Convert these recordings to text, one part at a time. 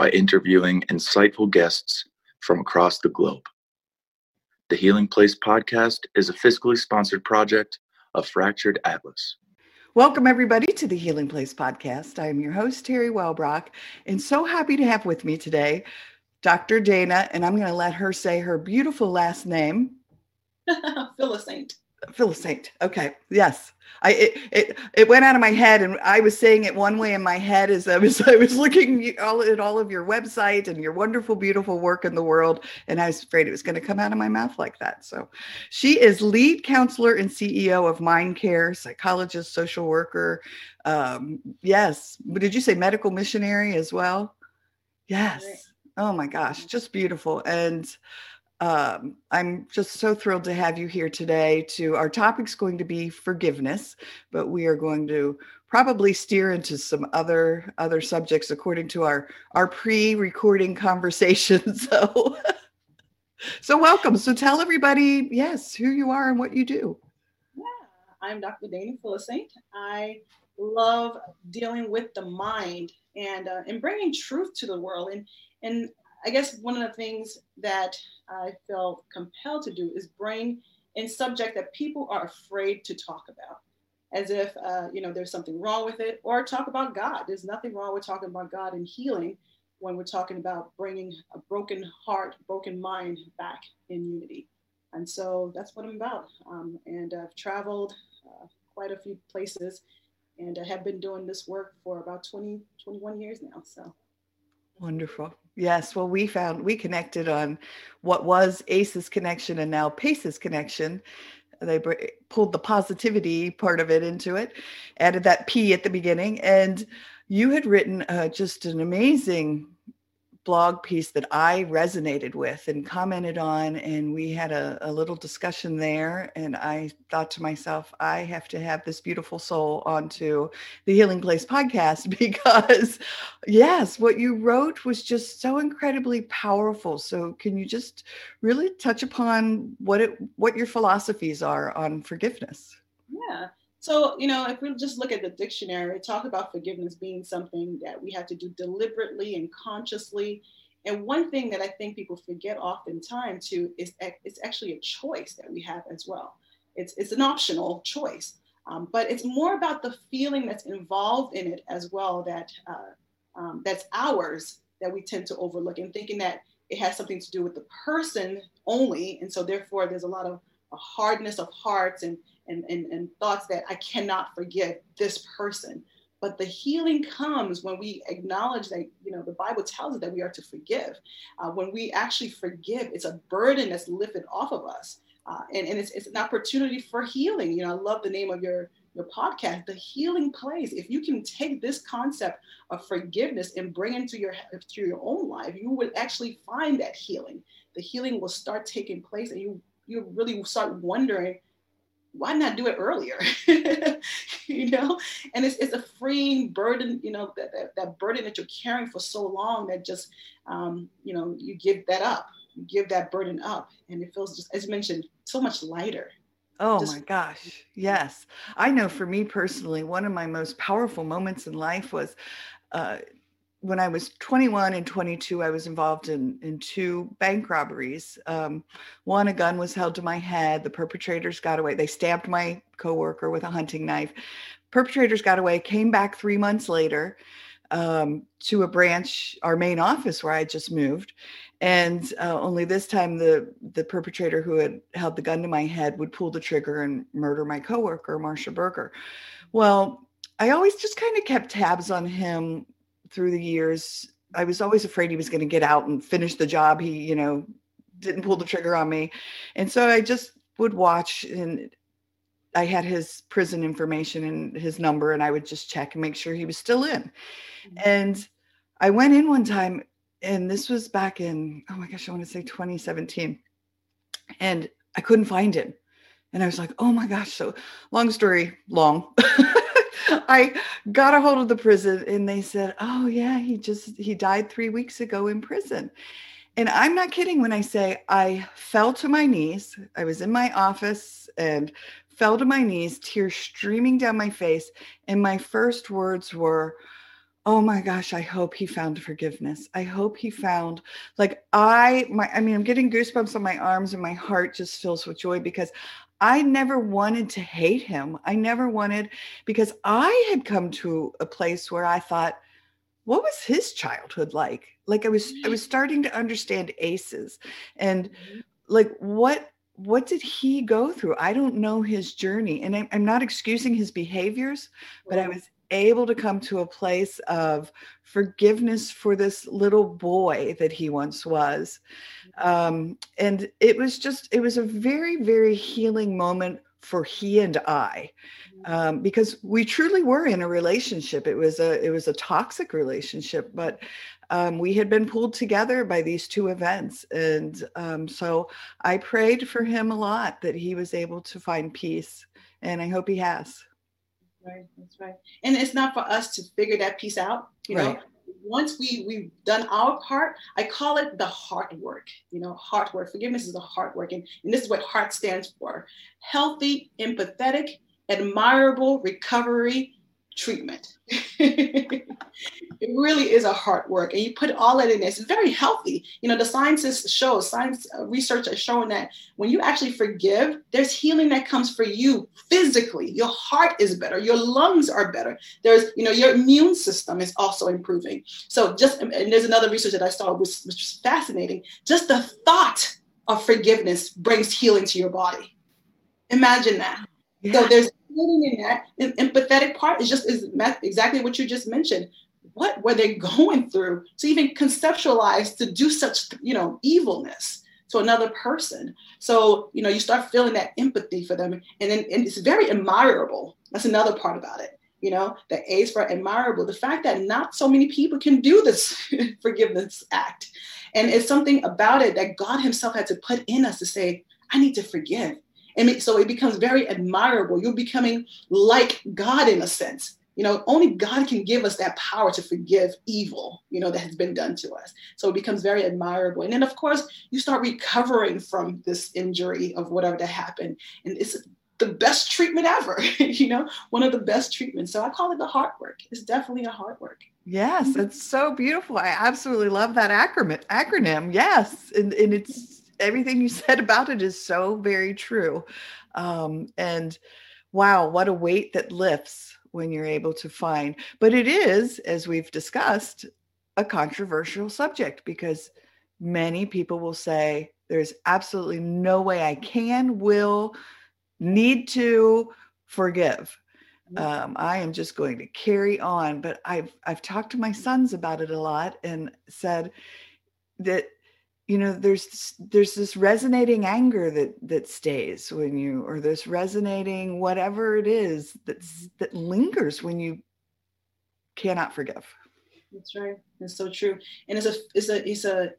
by interviewing insightful guests from across the globe. The Healing Place podcast is a fiscally sponsored project of Fractured Atlas. Welcome, everybody, to the Healing Place podcast. I am your host, Teri Wellbrock, and so happy to have with me today Dr. Dana, and I'm going to let her say her beautiful last name. Philossaint. Philossaint. Okay. Yes. I it, it it went out of my head, and I was saying it one way in my head as I was I was looking all at all of your website and your wonderful, beautiful work in the world, and I was afraid it was going to come out of my mouth like that. So, she is lead counselor and CEO of Mind Care, psychologist, social worker. Um, yes, but did you say medical missionary as well? Yes. Oh my gosh, just beautiful and um, I'm just so thrilled to have you here today. To our topic's going to be forgiveness, but we are going to probably steer into some other other subjects according to our our pre-recording conversation. So, so welcome. So tell everybody, yes, who you are and what you do. Yeah, I'm Dr. Dana Philossaint. I love dealing with the mind and uh, and bringing truth to the world and and I guess one of the things that I felt compelled to do is bring in subject that people are afraid to talk about, as if uh, you know there's something wrong with it, or talk about God. There's nothing wrong with talking about God and healing when we're talking about bringing a broken heart, broken mind back in unity. And so that's what I'm about. Um, and I've traveled uh, quite a few places, and I have been doing this work for about 20, 21 years now. So Wonderful. Yes. Well, we found we connected on what was ACE's connection and now PACE's connection. They pulled the positivity part of it into it, added that P at the beginning. And you had written uh, just an amazing blog piece that I resonated with and commented on, and we had a, a, little discussion there. And I thought to myself, I have to have this beautiful soul onto the Healing Place podcast because, yes, what you wrote was just so incredibly powerful. So, can you just really touch upon what it what your philosophies are on forgiveness? Yeah. So, you know, if we just look at the dictionary, talk about forgiveness being something that we have to do deliberately and consciously. And one thing that I think people forget oftentimes too is it's actually a choice that we have as well. It's, it's an optional choice, um, but it's more about the feeling that's involved in it as well that uh, um, that's ours that we tend to overlook and thinking that it has something to do with the person only. And so therefore there's a lot of a hardness of hearts and and, and, and thoughts that I cannot forgive this person. But the healing comes when we acknowledge that, you know, the Bible tells us that we are to forgive. Uh, when we actually forgive, it's a burden that's lifted off of us. Uh, and and it's, it's an opportunity for healing. You know, I love the name of your, your podcast, The Healing Place. If you can take this concept of forgiveness and bring it into your, to your own life, you will actually find that healing. The healing will start taking place and you, you really start wondering, why not do it earlier? you know, and it's, it's a freeing burden, you know, that, that, that, burden that you're carrying for so long that just, um, you know, you give that up, you give that burden up, and it feels just, as mentioned, so much lighter. Oh just, my gosh. Yes. I know for me personally, one of my most powerful moments in life was uh, when I was 21 and 22, I was involved in, in two bank robberies. Um, one, a gun was held to my head. The perpetrators got away. They stabbed my coworker with a hunting knife. Perpetrators got away, came back three months later um, to a branch, our main office where I just moved. And uh, only this time, the, the perpetrator who had held the gun to my head would pull the trigger and murder my coworker, Marsha Berger. Well, I always just kind of kept tabs on him through the years. I was always afraid he was going to get out and finish the job. He, you know, didn't pull the trigger on me. And so I just would watch and I had his prison information and his number and I would just check and make sure he was still in. Mm-hmm. And I went in one time and this was back in oh my gosh, I want to say 2017, and I couldn't find him, and I was like, oh my gosh. So long story long. I got a hold of the prison and they said, "Oh yeah, he just he died 3 weeks ago in prison." And I'm not kidding when I say I fell to my knees. I was in my office and fell to my knees, tears streaming down my face, and my first words were, "Oh my gosh, I hope he found forgiveness. I hope he found like I my I mean, I'm getting goosebumps on my arms and my heart just fills with joy because I never wanted to hate him. I never wanted because I had come to a place where I thought, what was his childhood like? Like I was I was starting to understand ACEs and mm-hmm. like what what did he go through? I don't know his journey. And I'm, I'm not excusing his behaviors, but I was able to come to a place of forgiveness for this little boy that he once was. Um, and it was just, it was a very, very healing moment for he and I, um, because we truly were in a relationship. It was a, it was a toxic relationship, but um, we had been pulled together by these two events. And um, so I prayed for him a lot that he was able to find peace. And I hope he has. Right, that's right. And it's not for us to figure that piece out. You right. know, once we we've done our part, I call it the heart work. You know, heart work. Forgiveness is the heart work, and, and this is what heart stands for: healthy, empathetic, admirable recovery treatment. it really is a hard work, and you put all that in. It's very healthy. You know, the scientists show, science uh, research has shown that when you actually forgive, there's healing that comes for you physically. Your heart is better, your lungs are better. There's, you know, your immune system is also improving. So just, and there's another research that I saw which, which was fascinating. Just the thought of forgiveness brings healing to your body. Imagine that. Yeah. So there's in that the empathetic part is just is exactly what you just mentioned. What were they going through to even conceptualize to do such you know evilness to another person? So you know you start feeling that empathy for them and then and it's very admirable. That's another part about it you know the a's for admirable the fact that not so many people can do this forgiveness act. And it's something about it that god himself had to put in us to say i need to forgive and so it becomes very admirable. You're becoming like God in a sense. You know, only God can give us that power to forgive evil, you know, that has been done to us. So it becomes very admirable. And then, of course, you start recovering from this injury of whatever that happened. And it's the best treatment ever, you know, one of the best treatments. So I call it the heart work. It's definitely a heart work. Yes, it's so beautiful. I absolutely love that acronym. Acronym, yes, and, and it's everything you said about it is so very true. Um, and wow, what a weight that lifts when you're able to find. But it is, as we've discussed, a controversial subject because many people will say, there's absolutely no way I can, will, need to forgive. Mm-hmm. Um, I am just going to carry on. But I've I've talked to my sons about it a lot and said that you know there's there's this resonating anger that that stays when you or this resonating whatever it is that's mm-hmm. that lingers when you cannot forgive. That's right. It's so true. And it's a it's a it's a,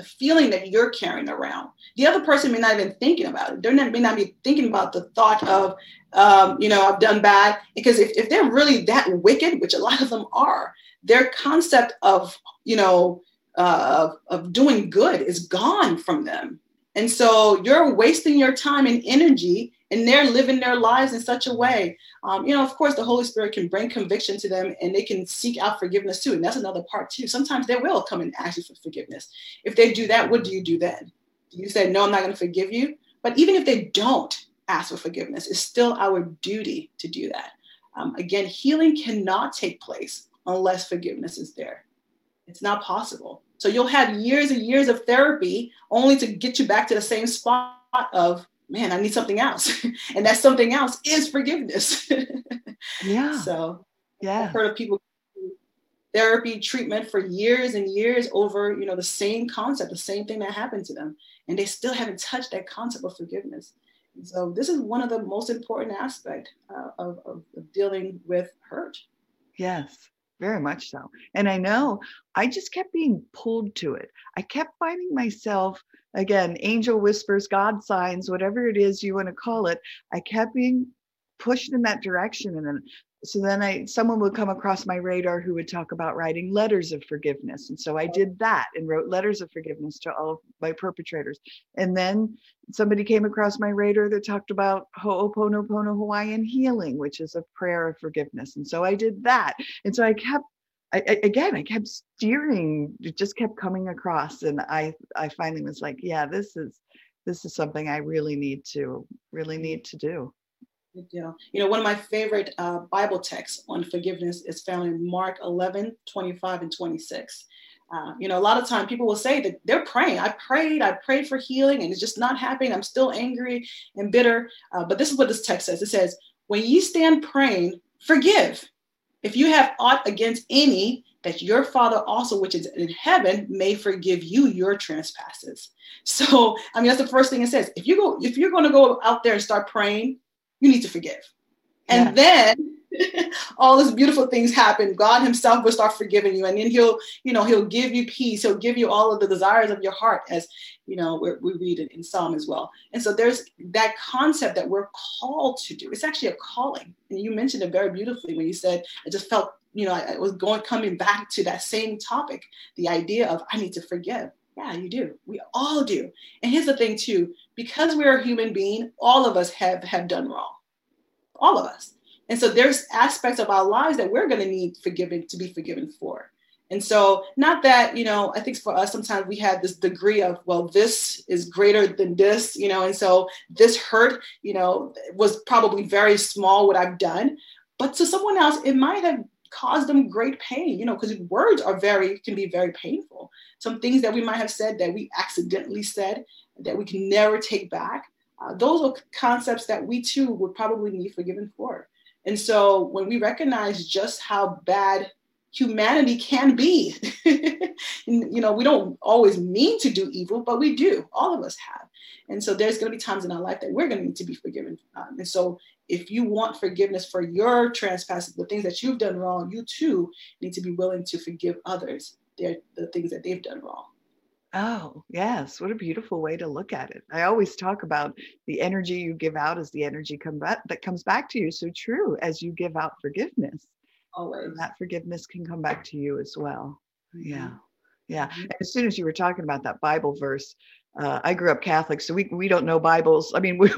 a feeling that you're carrying around. The other person may not even thinking about it. They're not may not be thinking about the thought of um, you know i've done bad. Because if, if they're really that wicked which a lot of them are their concept of you know uh, of, of doing good is gone from them. And so you're wasting your time and energy, and they're living their lives in such a way. Um, you know, of course, the Holy Spirit can bring conviction to them and they can seek out forgiveness too. And that's another part too. Sometimes they will come and ask you for forgiveness. If they do that, what do you do then? Do you say, No, I'm not going to forgive you? But even if they don't ask for forgiveness, it's still our duty to do that. Um, again, healing cannot take place unless forgiveness is there. It's not possible. So you'll have years and years of therapy only to get you back to the same spot of, man, I need something else. and that something else is forgiveness. yeah. So yeah. I've heard of people therapy treatment for years and years over, you know, the same concept, the same thing that happened to them. And they still haven't touched that concept of forgiveness. And so this is one of the most important aspect uh, of, of, of dealing with hurt. Yes. Very much so. And I know I just kept being pulled to it. I kept finding myself, again, angel whispers, God signs, whatever it is you want to call it. I kept being pushed in that direction. And then so then I someone would come across my radar who would talk about writing letters of forgiveness. And so I did that and wrote letters of forgiveness to all of my perpetrators. And then somebody came across my radar that talked about Ho'oponopono Hawaiian healing, which is a prayer of forgiveness. And so I did that. And so I kept I, I, again, I kept steering, it just kept coming across. And I I finally was like, yeah, this is this is something I really need to really need to do. Deal. You know, one of my favorite uh, Bible texts on forgiveness is found in Mark 11, 25, and 26. Uh, you know, a lot of time people will say that they're praying. I prayed, I prayed for healing, and it's just not happening. I'm still angry and bitter. Uh, but this is what this text says it says, When ye stand praying, forgive. If you have aught against any, that your Father also, which is in heaven, may forgive you your trespasses. So, I mean, that's the first thing it says. If you go, if you're going to go out there and start praying, you need to forgive. And then all these beautiful things happen. God Himself will start forgiving you, and then He'll, you know, He'll give you peace. He'll give you all of the desires of your heart, as you know, we read it in Psalm as well. And so there's that concept that we're called to do. It's actually a calling, and you mentioned it very beautifully when you said, "I just felt, you know, I was going coming back to that same topic, the idea of I need to forgive." Yeah, you do. We all do. And here's the thing too, because we're a human being, all of us have have done wrong. All of us. And so there's aspects of our lives that we're going to need forgiving to be forgiven for. And so, not that, you know, I think for us, sometimes we have this degree of, well, this is greater than this, you know, and so this hurt, you know, was probably very small what I've done. But to someone else, it might have caused them great pain, you know, because words are very, can be very painful. Some things that we might have said that we accidentally said that we can never take back. Uh, those are concepts that we too would probably need forgiven for. And so when we recognize just how bad humanity can be, you know, we don't always mean to do evil, but we do. All of us have. And so there's going to be times in our life that we're going to need to be forgiven. Um, and so if you want forgiveness for your trespasses, the things that you've done wrong, you too need to be willing to forgive others their, the things that they've done wrong. Oh, yes. What a beautiful way to look at it. I always talk about the energy you give out is the energy come back, that comes back to you. So true as you give out forgiveness. Always. That forgiveness can come back to you as well. Yeah. Yeah. Mm-hmm. As soon as you were talking about that Bible verse, uh, I grew up Catholic, so we, we don't know Bibles. I mean, we,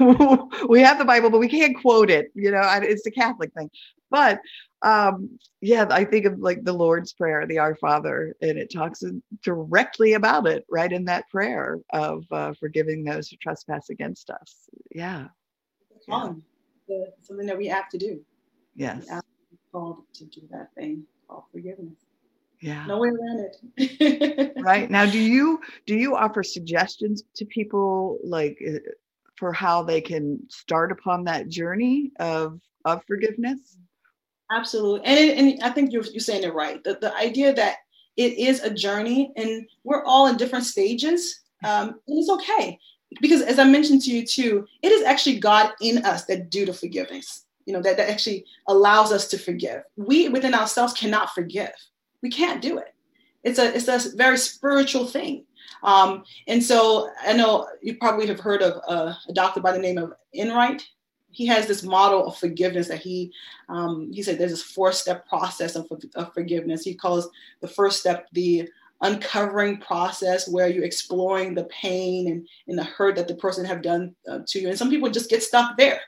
we have the Bible, but we can't quote it. You know, it's the Catholic thing. But um, yeah, I think of like the Lord's Prayer, the Our Father, and it talks directly about it right in that prayer of uh, forgiving those who trespass against us. Yeah. yeah. something that we have to do. Yes. Called to do that thing called forgiveness. Yeah. No way around it. Right. Now do you do you offer suggestions to people like uh, for how they can start upon that journey of of forgiveness? Absolutely. And, and i think you're, you're saying it right. The, the idea that it is a journey and we're all in different stages um, and it's okay. Because as i mentioned to you too it is actually god in us that do the forgiveness you know that, that actually allows us to forgive we within ourselves cannot forgive we can't do it. It's a it's a very spiritual thing. Um, and so I know you probably have heard of a, a doctor by the name of Enright. He has this model of forgiveness that he um, he said there's this four step process of, of forgiveness. He calls the first step the uncovering process where you're exploring the pain and, and the hurt that the person have done uh, to you. And some people just get stuck there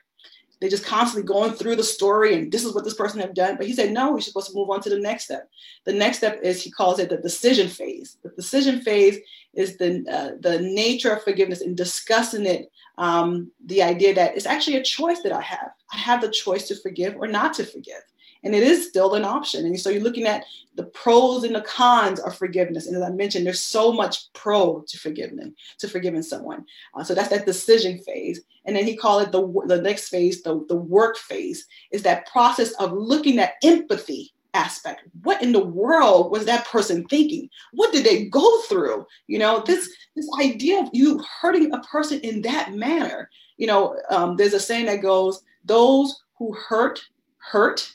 they're just constantly going through the story and this is what this person have done. But he said, no, we're supposed to move on to the next step. The next step is he calls it the decision phase. The decision phase is the uh, the nature of forgiveness and discussing it. Um, the idea that it's actually a choice that I have. I have the choice to forgive or not to forgive and it is still an option. And so you're looking at the pros and the cons of forgiveness. And as I mentioned, there's so much pro to forgiving to forgiving someone. Uh, so that's that decision phase. And then he called it the the next phase, the, the work phase, is that process of looking at empathy aspect. What in the world was that person thinking? What did they go through? You know, this this idea of you hurting a person in that manner. You know, um, there's a saying that goes, "Those who hurt hurt."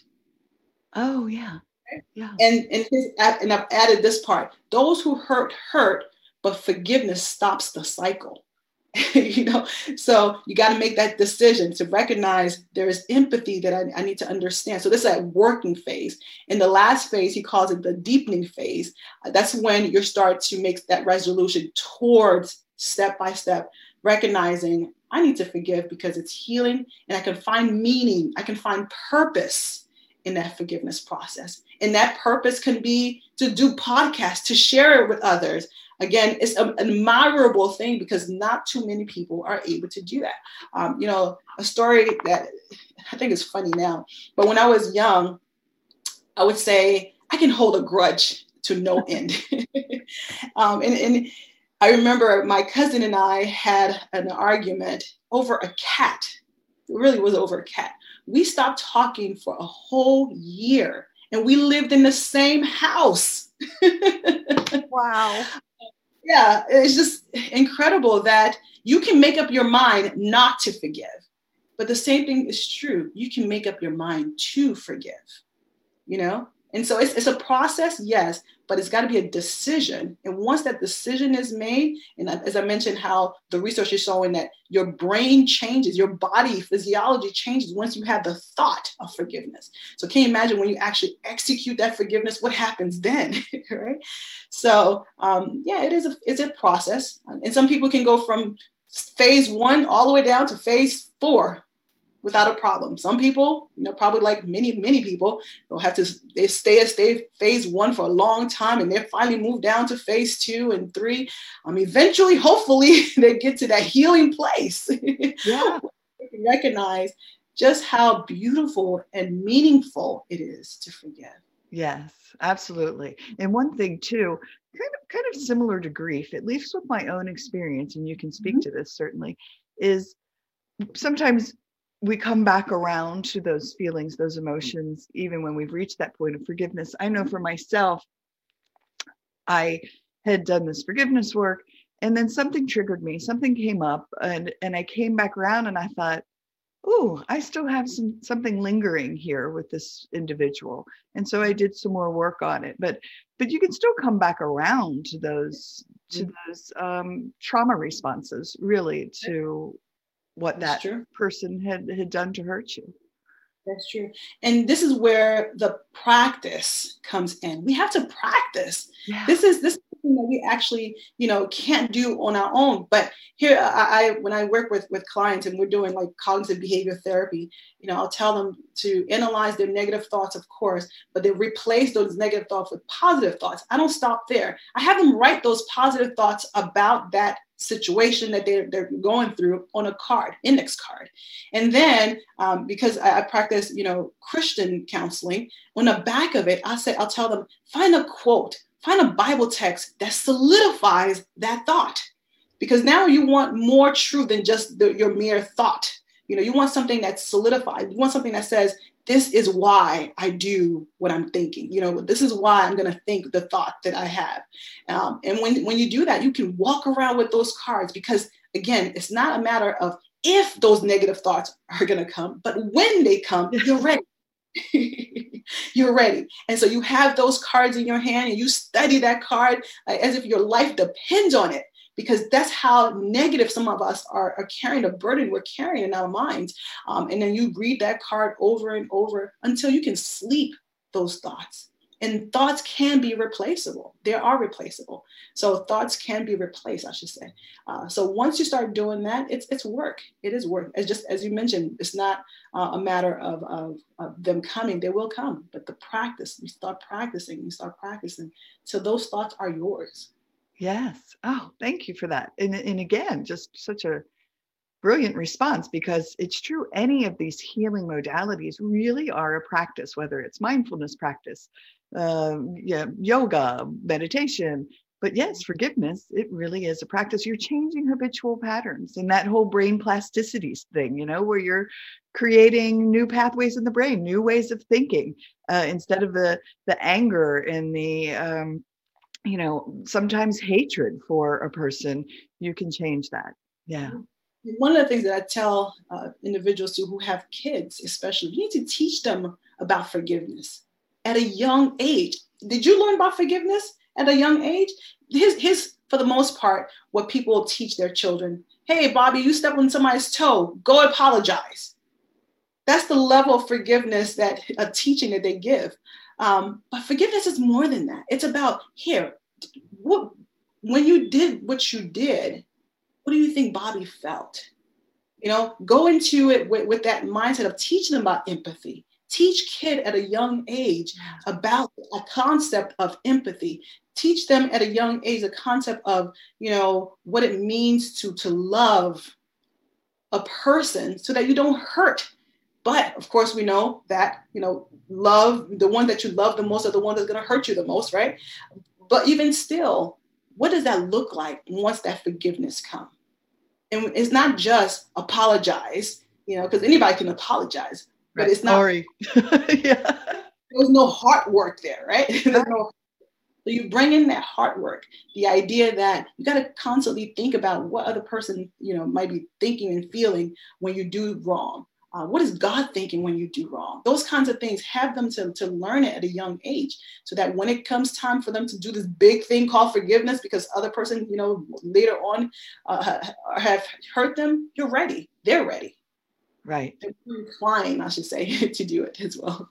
Oh, yeah. Yeah. And and his and I've added this part: those who hurt hurt, but forgiveness stops the cycle. you know, so you got to make that decision to recognize there is empathy that I, I need to understand. So this is a working phase. In the last phase, he calls it the deepening phase. That's when you start to make that resolution towards step by step, recognizing I need to forgive because it's healing and I can find meaning, I can find purpose in that forgiveness process. And that purpose can be to do podcasts, to share it with others. Again, it's an admirable thing because not too many people are able to do that. Um, you know, a story that I think is funny now, but when I was young, I would say I can hold a grudge to no end. um, and, and I remember my cousin and I had an argument over a cat. It really was over a cat. We stopped talking for a whole year and we lived in the same house. wow. Yeah, it's just incredible that you can make up your mind not to forgive. But the same thing is true. You can make up your mind to forgive, you know? And so it's, it's a process, yes, but it's got to be a decision. And once that decision is made, and as I mentioned, how the research is showing that your brain changes, your body physiology changes once you have the thought of forgiveness. So can you imagine when you actually execute that forgiveness, what happens then, right? So um, yeah, it is a it's a process, and some people can go from phase one all the way down to phase four without a problem. Some people, you know, probably like many, many people, they'll have to they stay at stay phase one for a long time and they finally move down to phase two and three. Um, eventually, hopefully, they get to that healing place. Yeah. recognize just how beautiful and meaningful it is to forgive. Yes, absolutely. And one thing too, kind of kind of similar to grief, at least with my own experience, and you can speak mm-hmm. to this certainly, is sometimes we come back around to those feelings, those emotions, even when we've reached that point of forgiveness. I know for myself, I had done this forgiveness work and then something triggered me, something came up and, and I came back around and I thought, oh, I still have some something lingering here with this individual. And so I did some more work on it. But but you can still come back around to those to mm. those um, trauma responses really to what That's that true. person had had done to hurt you. That's true. And this is where the practice comes in. We have to practice. Yeah. This is this something that we actually, you know, can't do on our own. But here, I, I when I work with with clients and we're doing like cognitive behavior therapy, you know, I'll tell them to analyze their negative thoughts, of course, but they replace those negative thoughts with positive thoughts. I don't stop there. I have them write those positive thoughts about that situation that they're, they're going through on a card index card and then um, because I, I, practice you know christian counseling on the back of it i say i'll tell them find a quote find a Bible text that solidifies that thought. Because now you want more truth than just the, your mere thought. You know, you want something that's solidified. You want something that says, this is why I do what I'm thinking. You know, this is why I'm going to think the thought that I have. Um, and when, when you do that, you can walk around with those cards because, again, it's not a matter of if those negative thoughts are going to come, but when they come, you're ready. you're ready. And so you have those cards in your hand and you study that card as if your life depends on it because that's how negative some of us are, are carrying a burden we're carrying in our minds. Um, and then you read that card over and over until you can sleep those thoughts. And thoughts can be replaceable. They are replaceable. So thoughts can be replaced i should say. Uh, so once you start doing that it's it's work. It is work. It's just as you mentioned it's not uh, a matter of, of, of, them coming. They will come but the practice you start practicing you start practicing. So those thoughts are yours yes oh thank you for that and, and again just such a brilliant response because it's true any of these healing modalities really are a practice whether it's mindfulness practice uh, yeah, yoga, meditation. But yes, forgiveness, it really is a practice. You're changing habitual patterns and that whole brain plasticity thing, you know, where you're creating new pathways in the brain, new ways of thinking, uh, instead of the the anger and the um, you know, sometimes hatred for a person, you can change that. Yeah. One of the things that I tell uh, individuals who have kids, especially, you need to teach them about forgiveness at a young age. Did you learn about forgiveness at a young age? His, his, for the most part, what people teach their children hey, Bobby, you stepped on somebody's toe, go apologize. That's the level of forgiveness that a teaching that they give. Um, but forgiveness is more than that. It's about here, what, when you did what you did, what do you think Bobby felt? You know, go into it with, with that mindset of teaching them about empathy. Teach kid at a young age about a concept of empathy. Teach them at a young age a concept of, you know, what it means to to love a person so that you don't hurt. But of course, we know that, you know, love, the one that you love the most are the one that's going to hurt you the most, right? But even still, what does that look like once that forgiveness comes? And it's not just apologize, you know, because anybody can apologize, but it's not. Sorry. yeah. There's no heart work there, right? no so you bring in that heart work, the idea that you got to constantly think about what other person, you know, might be thinking and feeling when you do wrong. Uh, what is God thinking when you do wrong? Those kinds of things have them to, to learn it at a young age so that when it comes time for them to do this big thing called forgiveness because other person, you know, later on uh, have hurt them, you're ready. They're ready. Right. They're inclined, I should say, to do it as well.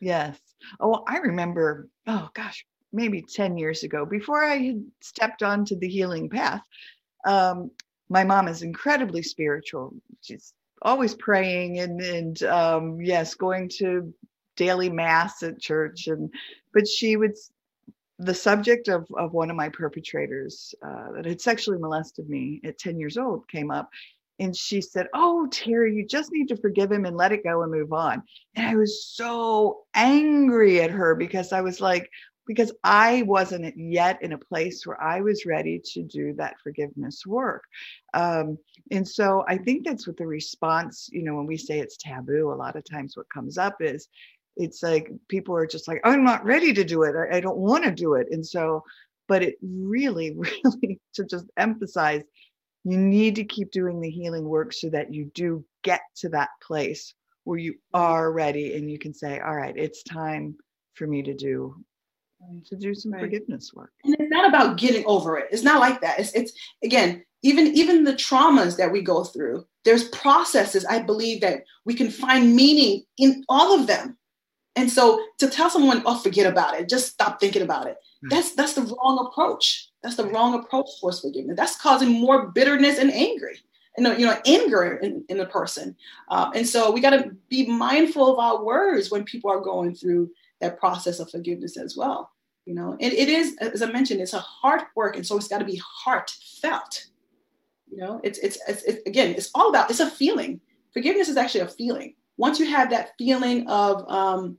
Yes. Oh, I remember, oh gosh, maybe 10 years ago, before I had stepped onto the healing path, um, my mom is incredibly spiritual. She's always praying and and um, yes, going to daily mass at church. And but she would the subject of, of one of my perpetrators uh, that had sexually molested me at 10 years old came up and she said oh teri you just need to forgive him and let it go and move on and i was so angry at her because i was like because I wasn't yet in a place where I was ready to do that forgiveness work. Um, and so I think that's what the response, you know, when we say it's taboo, a lot of times what comes up is it's like people are just like, I'm not ready to do it. I, I don't want to do it. And so, but it really, really to just emphasize, you need to keep doing the healing work so that you do get to that place where you are ready and you can say, all right, it's time for me to do to do some right. forgiveness work. And it's not about getting over it. It's not like that. It's, it's again, even even the traumas that we go through. There's processes I believe that we can find meaning in all of them. And so to tell someone, "Oh, forget about it. Just stop thinking about it." Mm. That's that's the wrong approach. That's the wrong approach towards forgiveness. That's causing more bitterness and angry and you know, anger in, in the person. Uh, and so we got to be mindful of our words when people are going through that process of forgiveness as well. You know, it, it is, as I mentioned, it's a heart work, and so it's got to be heartfelt. You know, it's, it's it's it's again, it's all about it's a feeling. Forgiveness is actually a feeling. Once you have that feeling of um,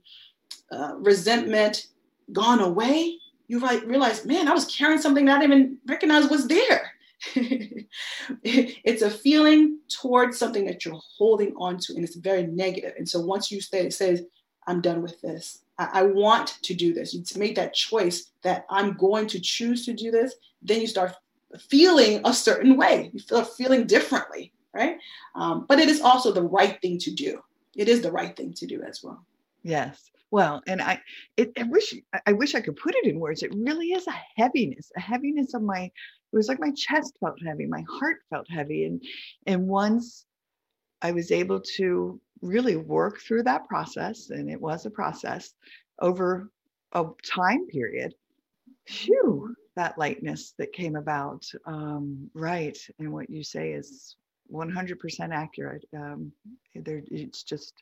uh, resentment gone away, you right, realize, man, I was carrying something that I didn't even recognize was there. it's a feeling towards something that you're holding on to, and it's very negative. And so once you say, says, I'm done with this. I, want to do this. You make that choice that I'm going to choose to do this. Then you start feeling a certain way. You feel feeling differently, right? Um, but it is also the right thing to do. It is the right thing to do as well. Yes. Well, and I, it, I wish, I wish I could put it in words. It really is a heaviness, a heaviness of my. It was like my chest felt heavy, my heart felt heavy, and and once I was able to really work through that process, and it was a process over a time period. Phew, that lightness that came about. Um, right. And what you say is 100% accurate. Um, there, it's just,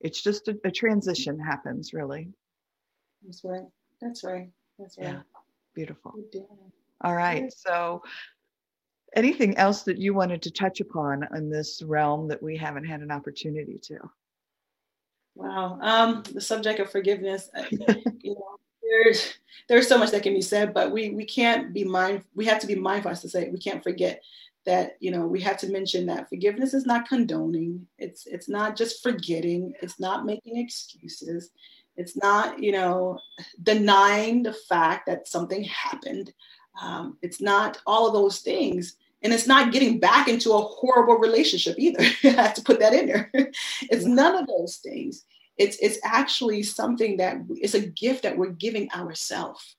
it's just a, a, transition happens really. That's right. That's right. That's right. Yeah. Beautiful. All right. So, anything else that you wanted to touch upon in this realm that we haven't had an opportunity to? Wow. Um, the subject of forgiveness, you know, there's there's so much that can be said, but we we can't be mind we have to be mindful as to say we can't forget that you know we have to mention that forgiveness is not condoning it's it's not just forgetting it's not making excuses it's not you know denying the fact that something happened um, it's not all of those things and it's not getting back into a horrible relationship either. I have to put that in there. it's none of those things. it's it's actually something that it's a gift that we're giving ourselves.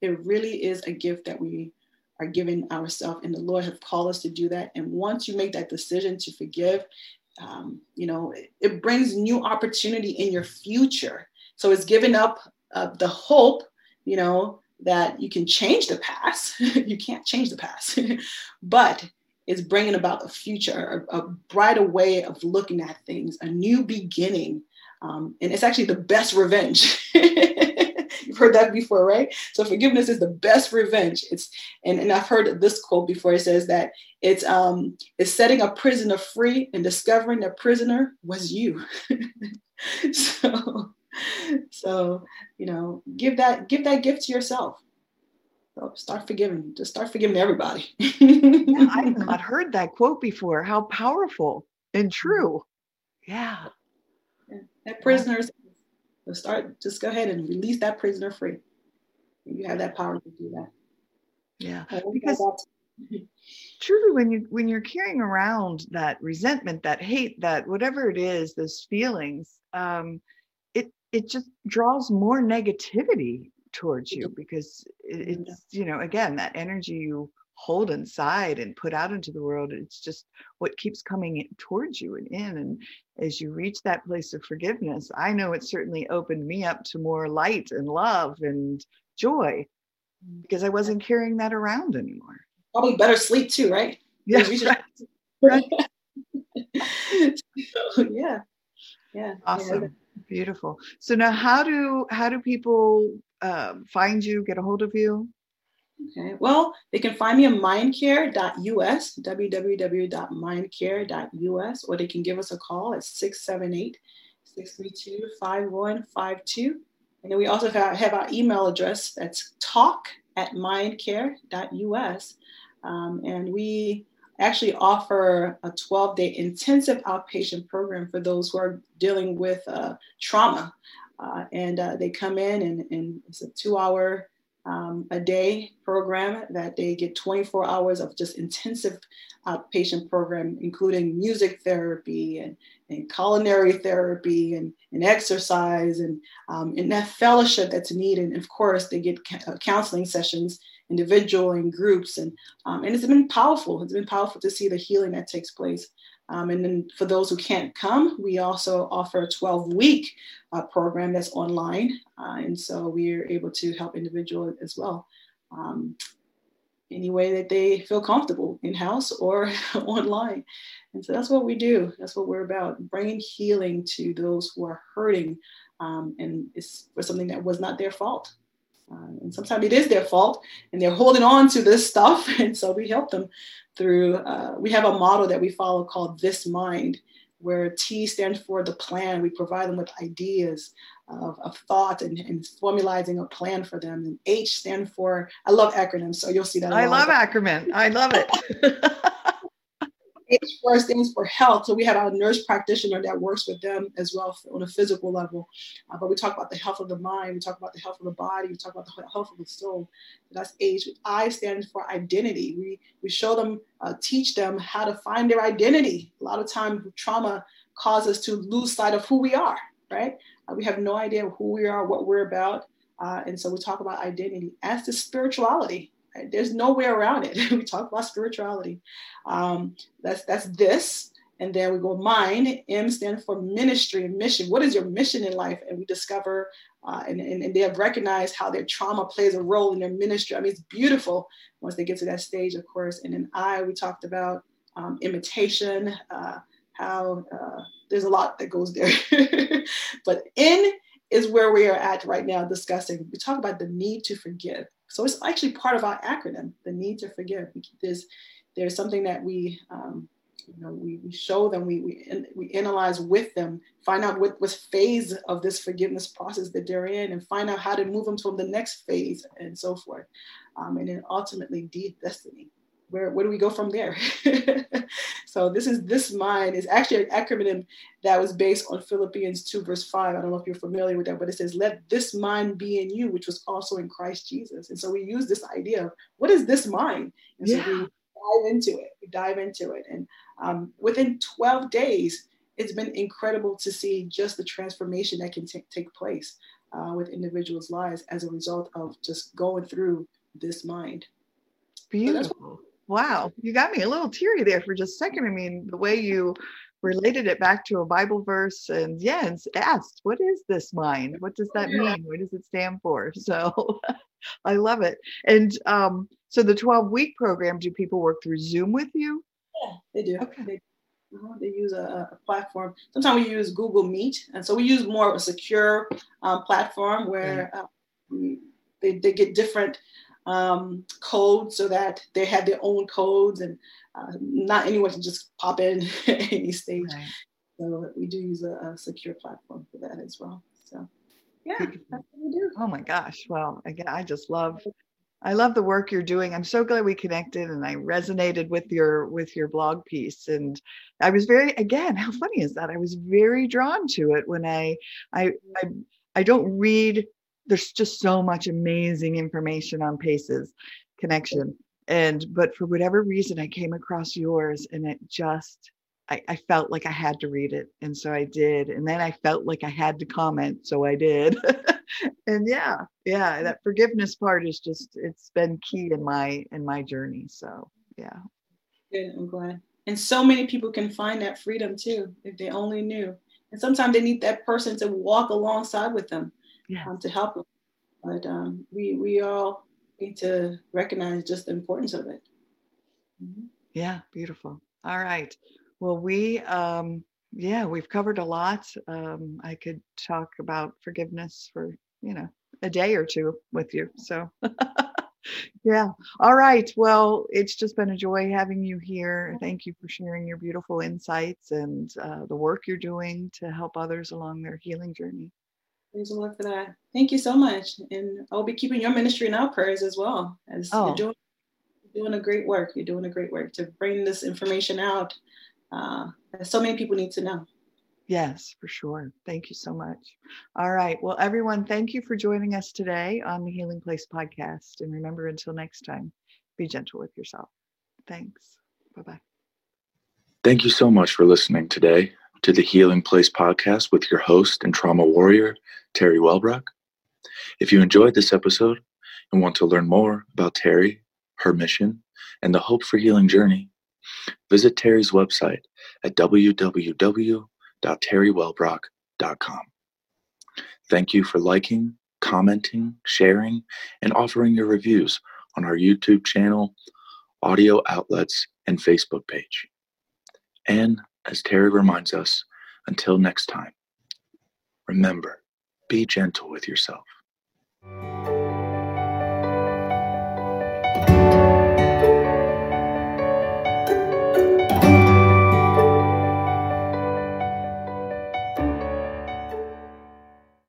It really is a gift that we are giving ourselves, and the Lord have called us to do that. And once you make that decision to forgive, um, you know, it, it, brings new opportunity in your future. So it's giving up uh, the hope, you know, that you can change the past. you can't change the past, but it's bringing about a future, a, a, brighter way of looking at things, a new beginning. Um, and it's actually the best revenge. You've heard that before, right? So forgiveness is the best revenge. It's and, and I've heard this quote before. It says that it's um it's setting a prisoner free and discovering that prisoner was you. so so you know give that give that gift to yourself. So start forgiving just start forgiving everybody. Yeah, i've not heard that quote before how powerful and true. Yeah, yeah. that prisoners start just go ahead and release that prisoner free. You have that power to do that. Yeah because truly when you when you're carrying around that resentment that hate that whatever it is those feelings um it just draws more negativity towards you because it's you know again that energy you hold inside and put out into the world it's just what keeps coming towards you and in and as you reach that place of forgiveness i know it certainly opened me up to more light and love and joy mm. because i wasn't carrying that around anymore probably better sleep too right yeah right. so, yeah yeah awesome yeah. Beautiful. So now, how do how do people uh, find you, get a hold of you? Okay. Well, they can find me at mindcare.us, www.mindcare.us, or they can give us a call at 678 632 5152. And then we also have, have our email address that's talk at mindcare.us. Um, and we actually offer a 12 day intensive outpatient program for those who are dealing with uh, trauma. Uh, and uh, they come in, and, and, it's a two hour um, a day program that they get 24 hours of just intensive outpatient program, including music therapy and, and culinary therapy and, and exercise and, um, and that fellowship that's needed. And of course, they get uh, counseling sessions individual and groups. And, um, and it's been powerful. It's been powerful to see the healing that takes place. Um, and then for those who can't come, we also offer a 12 week uh, program that's online. Uh, and so we are able to help individuals as well. Um, any way that they feel comfortable in house or online. And so that's what we do. That's what we're about bringing healing to those who are hurting. Um, and it's for something that was not their fault. Uh, and sometimes it is their fault and they're holding on to this stuff. And so we help them through, uh, we have a model that we follow called This Mind, where T stands for the plan. We provide them with ideas of, of thought and, and formalizing a plan for them. And H stands for, I love acronyms, so you'll see that. I love acronym. I love it. H stands for health. So we have our nurse practitioner that works with them as well on a physical level. Uh, but we talk about the health of the mind, we talk about the health of the body, we talk about the health of the soul. So that's H. I stands for identity. We we show them, uh, teach them how to find their identity. A lot of times trauma causes us to lose sight of who we are, right? Uh, we have no idea who we are, what we're about. Uh, and so we talk about identity as the spirituality. There's no way around it. we talk about spirituality. Um, that's that's this. And then we go mind. M stands for ministry and mission. What is your mission in life? And we discover, uh, and, and, and, they have recognized how their trauma plays a role in their ministry. I mean, it's beautiful once they get to that stage, of course. And then I, we talked about um, imitation, uh, how uh, there's a lot that goes there. but N is where we are at right now discussing. We talk about the need to forgive. So it's actually part of our acronym, the need to forgive. There's, there's something that we, um, you know, we, we show them, we, we, we analyze with them, find out what, what phase of this forgiveness process that they're in, and find out how to move them to the next phase and so forth. Um, and then ultimately, deep destiny where, where do we go from there? so this is this mind is actually an acronym that was based on Philippians 2 verse 5. I don't know if you're familiar with that, but it says, let this mind be in you, which was also in Christ Jesus. And so we use this idea of what is this mind? And so yeah. we dive into it, we dive into it. And um, within 12 days, it's been incredible to see just the transformation that can t- take place uh, with individuals' lives as a result of just going through this mind. Beautiful. So wow. You got me a little teary there for just a second. I mean, the way you related it back to a Bible verse and yeah, and asked, what is this mind? What does that mean? What does it stand for? So I love it. And um, so the 12 week program, do people work through Zoom with you? Yeah, they do. Okay. They, uh, they use a, a, platform. Sometimes we use Google Meet. And so we use more of a secure um, platform where uh, they, they get different um, codes so that they have their own codes and uh, not anyone can just pop in at any stage. Right. So we do use a, a, secure platform for that as well. So yeah, that's what we do. Oh my gosh. Well, again, I just love I love the work you're doing. I'm so glad we connected and I resonated with your with your blog piece. And I was very again, how funny is that? I was very drawn to it when I I I, I don't read there's just so much amazing information on PACEs Connection. And but for whatever reason i came across yours and it just I, I, felt like i had to read it. And so i did. And then i felt like i had to comment so i did. And yeah yeah that forgiveness part is just it's been key in my in my journey. So yeah. Good i'm glad. And so many people can find that freedom too if they only knew. And sometimes they need that person to walk alongside with them yeah. um, to help them. But um, we we all need to recognize just the importance of it. Mm-hmm. Yeah, beautiful. All right. Well, we um, yeah, we've covered a lot. Um, I could talk about forgiveness for you know a day or two with you. So. yeah. All right. Well, it's just been a joy having you here. Thank you for sharing your beautiful insights and uh, the work you're doing to help others along their healing journey. Praise the Lord for that. Thank you so much. And I'll be keeping your ministry in our prayers as well as oh. you're doing, doing a great work. You're doing a great work to bring this information out uh, that so many people need to know. Yes, for sure. Thank you so much. All right. Well, everyone, thank you for joining us today on the Healing Place podcast. And remember, until next time, be gentle with yourself. Thanks. Bye bye. Thank you so much for listening today to the Healing Place podcast with your host and trauma warrior, Teri Wellbrock. If you enjoyed this episode and want to learn more about Terry, her mission, and the Hope for Healing journey, visit Teri's website at www.teriwellbrock.com. Thank you for liking, commenting, sharing, and offering your reviews on our YouTube channel, audio outlets, and Facebook page. And as Teri reminds us, until next time, remember, be gentle with yourself.